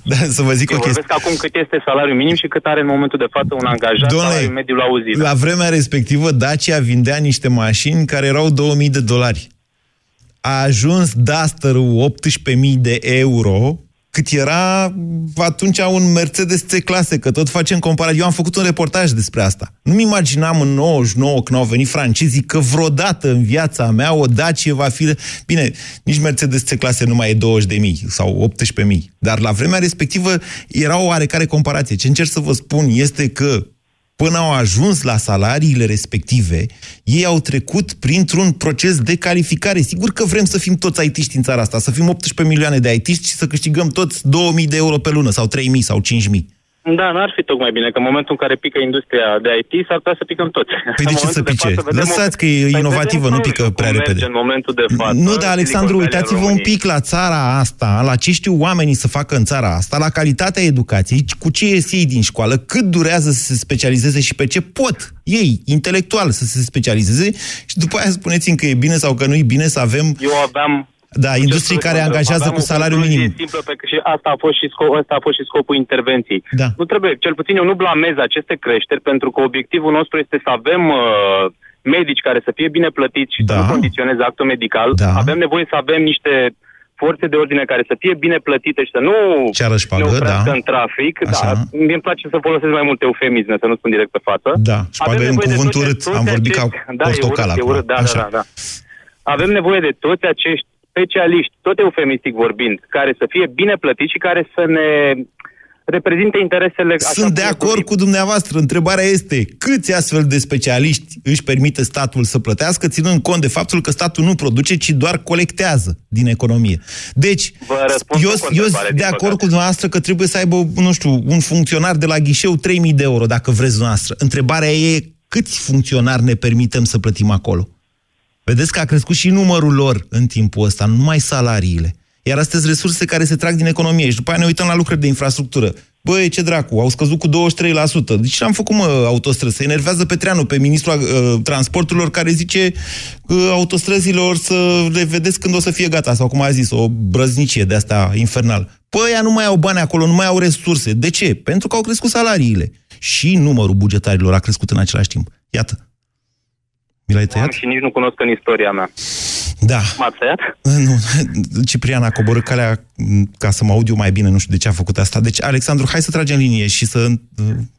da, să vă zic Eu o chestie. vorbesc acum cât este salariul minim și cât are în momentul de față un angajat Domnule, salariul mediu la uzină. La vremea respectivă, Dacia vindea niște mașini care erau 2000 de dolari. A ajuns Duster-ul 18.000 de euro, cât era atunci un Mercedes C-clase, că tot facem comparație. Eu am făcut un reportaj despre asta. Nu-mi imaginam în 99, când au venit francezii, că vreodată în viața mea o Dacia va fi... Bine, nici Mercedes C-clase nu mai e 20.000 sau 18.000, dar la vremea respectivă era o oarecare comparație. Ce încerc să vă spun este că până au ajuns la salariile respective, ei au trecut printr-un proces de calificare. Sigur că vrem să fim toți IT-ști în țara asta, să fim 18 milioane de IT-ști și să câștigăm toți 2000 de euro pe lună, sau 3000 sau 5000. Da, n-ar fi tocmai bine, că în momentul în care pică industria de IT, s-ar putea să picăm toți. Păi de În ce să momentul de pice? față vedem Lăsați o- că e Păi inovativă, vedem nu Clujul pică cum prea merge repede. în momentul de față. Nu, dar Alexandru, Silicon Valley al uitați-vă un României. pic la țara asta, la ce știu oamenii să facă în țara asta, la calitatea educației, cu ce ies ei din școală, cât durează să se specializeze și pe ce pot ei, intelectual, să se specializeze și după aia spuneți-mi că e bine sau că nu e bine să avem Eu aveam Da, industrii care angajează Aveam cu o salariu concluzie minim. Simplă pe, și asta a, fost și scop, asta a fost și scopul intervenției. Da. Nu trebuie, cel puțin eu nu blamez aceste creșteri, pentru că obiectivul nostru este să avem uh, medici care să fie bine plătiți și da. să nu condiționeze actul medical. Da. Avem nevoie să avem niște forțe de ordine care să fie bine plătite și să nu Ceară șpagă, ne oprească da. în trafic. Așa. Da, mie îmi place să folosesc mai multe eufemisme, să nu spun direct pe față. Da, șpagă e un nevoie de cuvânt toți- urât. toți Am vorbit ca acești- da, e portocal urât, e acum. urât, da, Așa. da, da, da. Avem nevoie de toți acești specialiști, tot eufemistic vorbind, care să fie bine plătiți și care să ne reprezinte interesele... așa Sunt de cum ne acord dorim. cu dumneavoastră. Întrebarea este câți astfel de specialiști își permite statul să plătească, ținând cont de faptul că statul nu produce, ci doar colectează din economie. Deci, Vă răspund eu cu o sunt întrebare, de din acord păcate. cu dumneavoastră că trebuie să aibă, nu știu, un funcționar de la ghișeu 3000 de euro, dacă vreți dumneavoastră. Întrebarea e câți funcționari ne permitem să plătim acolo? Vedeți că a crescut și numărul lor în timpul ăsta, nu numai salariile. Iar astea sunt resurse care se trag din economie. Și după aia ne uităm la lucrări de infrastructură. Băi, ce dracu, au scăzut cu 23%. De ce am făcut, mă, autostrăzi? Se enervează Petreanu pe ministrul uh, transporturilor care zice că autostrăzilor să le vedeți când o să fie gata. Sau cum a zis, o brăznicie de asta infernal. Păi, ăia nu mai au bani acolo, nu mai au resurse. De ce? Pentru că au crescut salariile. Și numărul bugetarilor a crescut în același timp. Iată. Mi l-ai tăiat? Am și nici nu cunosc în istoria mea. Da. M-ați tăiat? Nu, Ciprian a coborât calea m, ca să mă aud eu mai bine, nu știu de ce a făcut asta. Deci, Alexandru, hai să tragem linie și să...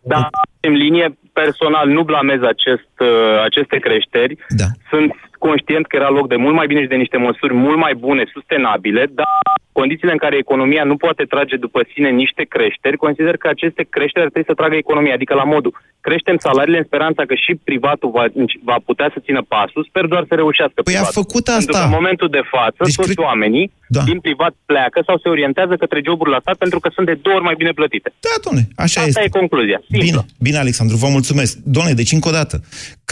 Da, în linie personal nu blamez acest, uh, aceste creșteri. Da. Sunt conștient că era loc de mult mai bine și de niște măsuri mult mai bune, sustenabile, dar condițiile în care economia nu poate trage după sine niște creșteri, consider că aceste creșteri ar trebui să tragă economia, adică la modul creștem salariile în speranța că și privatul va, va putea să țină pasul, sper doar să reușească Păi a privatul. făcut Pentru asta. că în momentul de față, Deci deci toți cred- oamenii Da. din privat pleacă sau se orientează către joburi la stat pentru că sunt de două ori mai bine plătite. Da, domne, așa Asta este. e concluzia. Simplă. Bine, bine, Alexandru, vă mulțumesc. Doamne, deci încă o dată,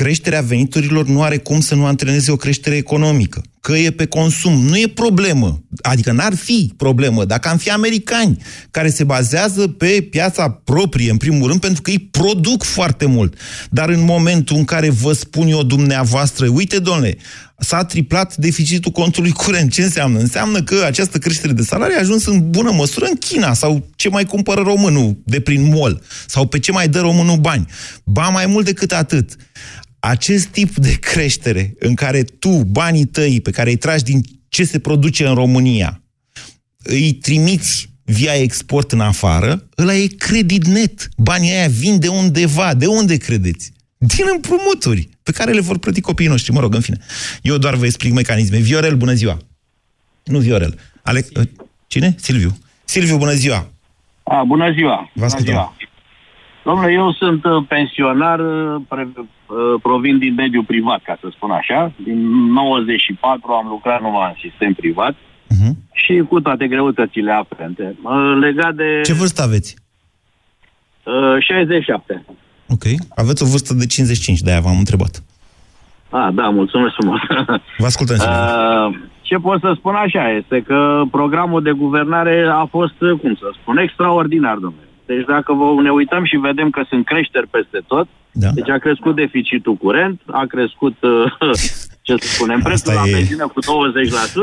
creșterea veniturilor nu are cum să nu antreneze o creștere economică. Că e pe consum, nu e problemă. Adică n-ar fi problemă dacă am fi americani care se bazează pe piața proprie, în primul rând, pentru că ei produc foarte mult. Dar în momentul în care vă spun eu dumneavoastră, uite, domnule, s-a triplat deficitul contului curent. Ce înseamnă? Înseamnă că această creștere de salarii a ajuns în bună măsură în China sau ce mai cumpără românul de prin mall sau pe ce mai dă românul bani. Ba mai mult decât atât. Acest tip de creștere în care tu, banii tăi pe care îi tragi din ce se produce în România, îi trimiți via export în afară, ăla e credit net. Banii aia vin de undeva. De unde credeți? Din împrumuturi pe care le vor plăti copiii noștri. Mă rog, în fine. Eu doar vă explic mecanisme. Viorel, bună ziua! Nu Viorel. Ale... Cine? Silviu. Silviu, bună ziua! A, bună ziua! Vă Bună ascultăm. ziua! Domnule, eu sunt uh, pensionar, uh, pre, uh, provin din mediul privat, ca să spun așa. Din 94 am lucrat numai în sistem privat Mhm. și cu toate greutățile aferente. Uh, Legat de Ce vârstă aveți? uh, 67. Ok. Aveți o vârstă de 55, de-aia v-am întrebat. Ah, da, mulțumesc frumos. Vă ascultăm, Silviu. Uh, ce pot să spun așa este că programul de guvernare a fost, uh, cum să spun, extraordinar, domnule. Deci dacă vă, ne uităm și vedem că sunt creșteri peste tot, da. deci a crescut deficitul curent, a crescut, uh, ce să spunem, prețul la e- benzină cu 20%,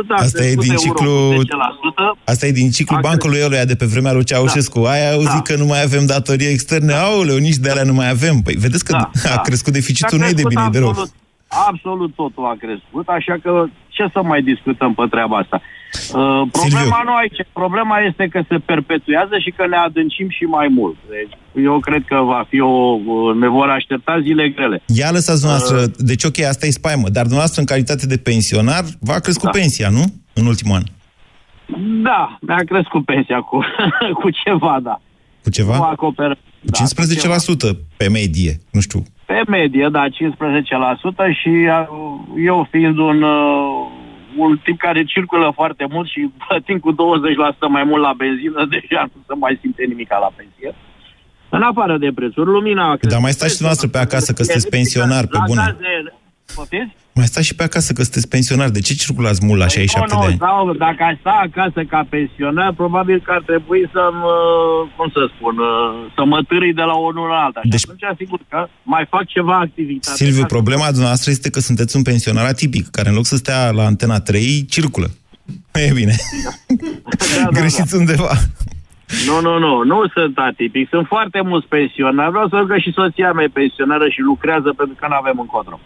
a Asta e crescut din euro ciclu- cu 10%. Asta e din ciclul bancului ăluia de pe vremea lui Ceaușescu. Da. Aia auzit da. că nu mai avem datorie externe. Aoleu, nici de alea nu mai avem. Păi vedeți că da, a da. crescut deficitul, Și nu a e de crescut bine, e de rău. absolut, absolut totul a crescut, așa că ce să mai discutăm pe treaba asta? Uh, problema nu aici. Problema este că se perpetuează și că ne adâncim și mai mult. Deci eu cred că va fi o... uh, ne vor aștepta zile grele. Ia lăsați dumneavoastră, deci ok, asta e spaimă, dar dumneavoastră în calitate de pensionar v-a crescut da. pensia, nu? În ultimul an. Da, mi-a crescut pensia cu, cu ceva, da. Cu ceva? Nu acoperă. Cu 15% pe medie, nu știu. Pe medie, da, 15% și uh, eu fiind un, uh, un tip care circulă foarte mult și plătind cu 20% mai mult la benzină, deja nu se mai simte nimic la pensie. În afară de prețuri, lumina a crescut. Dar mai stați și dumneavoastră pe acasă, că sunteți pensionar, pe La bune. gaze- Poftiți? Mai stați și pe acasă, că sunteți pensionar. De ce circulați mult la 67 nu, de nu, ani? sau dacă aș sta acasă ca pensionar, probabil că ar trebui să cum să spun, uh, să mă târâi de la o lună la alta. Deci, și atunci, sigur că mai fac ceva activitate. Silviu, ca să- problema dumneavoastră este că sunteți un pensionar atipic, care în loc să stea la antena 3, circulă. E bine. Da, da, Greșiți da. undeva. Nu, nu, nu, nu sunt atipic. Sunt foarte mulți pensionari. Vreau să zic că și soția mea e pensionară și lucrează pentru că nu avem încotro.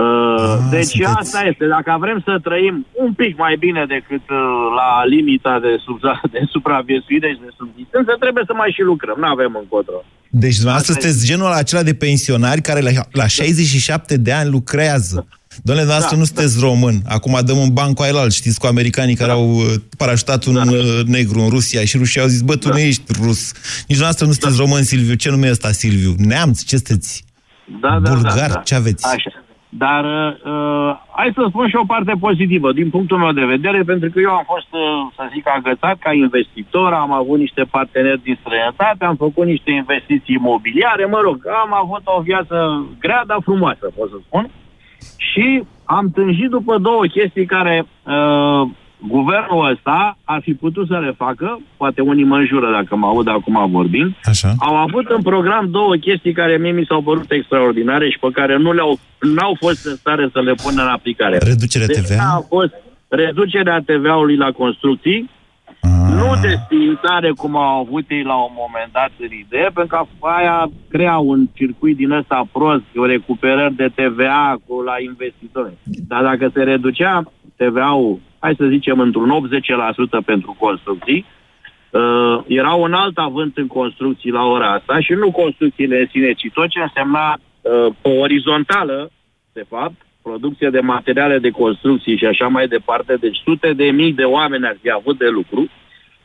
Uh, deci sunteți- asta este. Dacă vrem să trăim un pic mai bine decât uh, la limita de, sub, de supraviețuire și de subsistență, trebuie să mai și lucrăm. Nu avem încotro. Deci dumneavoastră Asta e. sunteți genul acela de pensionari care la, la 67 de ani lucrează. Domnule, dumneavoastră Da, nu sunteți român. Acum dăm un ban cu ailalt. Știți cu americanii care au uh, parașutat un uh, negru în Rusia și rușii au zis, bă, tu nu ești rus. Nici dumneavoastră nu sunteți român, Silviu. Ce nume e ăsta, Silviu? Neamț? Ce sunteți? Da, da, Bulgar? da, da. Ce aveți? Așa. Dar uh, hai să spun și o parte pozitivă, din punctul meu de vedere, pentru că eu am fost, uh, să zic, agățat ca investitor, am avut niște parteneri din străinătate, am făcut niște investiții imobiliare, mă rog, am avut o viață grea, dar frumoasă, pot să spun. Și am tânjit după două chestii care uh, guvernul ăsta ar fi putut să le facă, poate unii mă înjură dacă mă aud acum vorbind, Așa. au avut în program două chestii care mie mi s-au părut extraordinare și pe care nu le-au n-au fost în stare să le pună în aplicare. Reducerea Deci TVA? a fost reducerea TVA-ului la construcții, nu desfințare cum au avut ei la un moment dat în idee, pentru că aia crea un circuit din ăsta prost, o recuperări de TVA cu la investitori. Dar dacă se reducea TVA-ul, hai să zicem, într-un 80% pentru construcții, uh, era un alt avânt în construcții la ora asta și nu construcțiile în sine, ci tot ce însemna uh, pe orizontală, de fapt, producție de materiale de construcții și așa mai departe, deci sute de mii de oameni ar fi avut de lucru,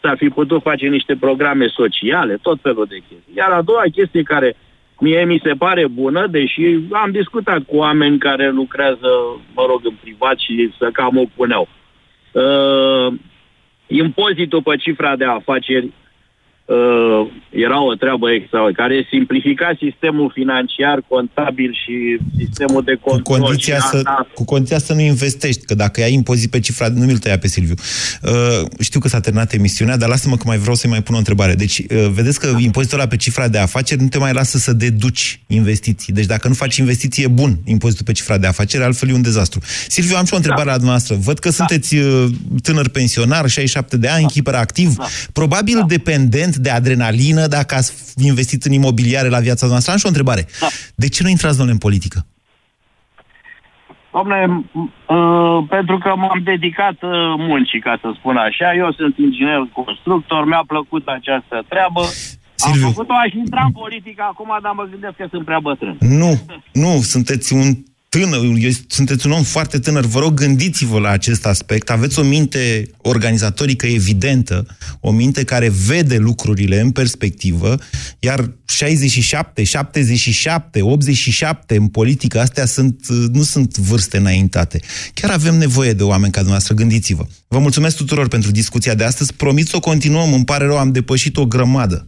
s-ar fi putut face niște programe sociale, tot felul de chestii. Iar a doua chestie care mie mi se pare bună, deși am discutat cu oameni care lucrează, mă rog, în privat și să cam o puneau. Uh, impozitul pe cifra de afaceri uh, era o treabă extraordinară, care simplifica sistemul financiar, contabil și sistemul de Cu control. condiția, și să, asta- cu condiția să nu investești, că dacă ai impozit pe cifra, nu mi-l tăia pe Silviu. Uh, știu că s-a terminat emisiunea, dar lasă-mă că mai vreau să-i mai pun o întrebare. Deci, uh, vedeți că impozitul ăla pe cifra de afaceri nu te mai lasă să deduci investiții. Deci dacă nu faci investiție, e bun impozitul pe cifra de afaceri, altfel e un dezastru. Silviu, am și o întrebare la dumneavoastră. Văd că sunteți uh, tânăr pensionar, 67 de ani, hiperactiv, probabil dependent de adrenalină dacă ați investit în imobiliare la viața noastră. Am și o întrebare. De ce nu intrați, domnule, în politică? Domnule, m- uh, pentru că m-am dedicat uh, muncii, ca să spun așa. Eu sunt inginer constructor, mi-a plăcut această treabă. Silviu. Am făcut-o, aș intra în politică acum, dar mă gândesc că sunt prea bătrân. Nu, nu, sunteți un tânăr, e- sunteți un om foarte tânăr. Vă rog, gândiți-vă la acest aspect. Aveți o minte organizatorică evidentă, o minte care vede lucrurile în perspectivă, iar 67, 77, 87 în politică, astea sunt, nu sunt vârste înaintate. Chiar avem nevoie de oameni ca dumneavoastră, gândiți-vă. Vă mulțumesc tuturor pentru discuția de astăzi. Promit să o continuăm, îmi pare rău, am depășit o grămadă.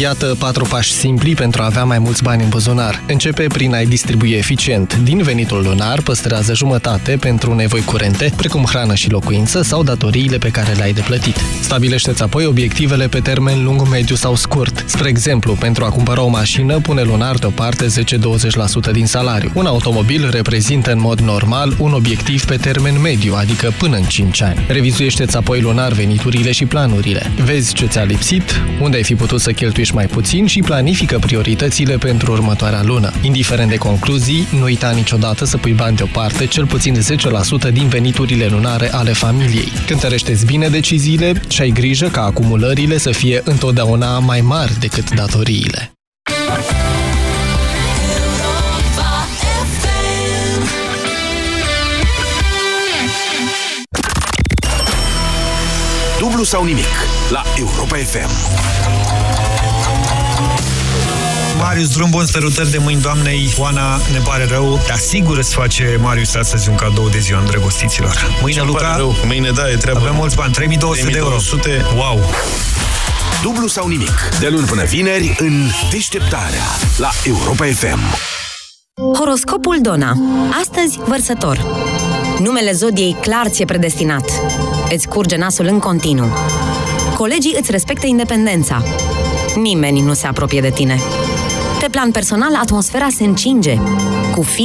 Iată patru pași simpli pentru a avea mai mulți bani în buzunar. Începe prin a-i distribui eficient. Din venitul lunar păstrează jumătate pentru nevoi curente, precum hrană și locuință sau datoriile pe care le-ai de plătit. Stabilește-ți apoi obiectivele pe termen lung, mediu sau scurt. Spre exemplu, pentru a cumpăra o mașină, pune lunar deoparte 10-20% din salariu. Un automobil reprezintă în mod normal un obiectiv pe termen mediu, adică până în 5 ani. Revizuiește-ți apoi lunar veniturile și planurile. Vezi ce ți-a lipsit, unde ai fi putut să cheltuiești mai puțin și planifică prioritățile pentru următoarea lună. Indiferent de concluzii, nu uita niciodată să pui bani deoparte cel puțin 10% din veniturile lunare ale familiei. Cântărește-ți bine deciziile și ai grijă ca acumulările să fie întotdeauna mai mari decât datoriile. Dublu sau nimic la Europa FM. Marius, drum bun, sărutări de mâini doamnei Oana, ne pare rău, dar sigur îți face Marius astăzi un cadou de ziua îndrăgostiților. Mâine, Ce-mi Luca, pare rău. Mâine, da, e treabă. avem mulți bani, 3200 de euro. 3200. Wow! Dublu sau nimic, de luni până vineri în deșteptarea la Europa FM. Horoscopul Dona. Astăzi, vărsător. Numele zodiei clar ți-e predestinat. Îți curge nasul în continuu. Colegii îți respectă independența. Nimeni nu se apropie de tine. Pe plan personal, atmosfera se încinge. Cu fi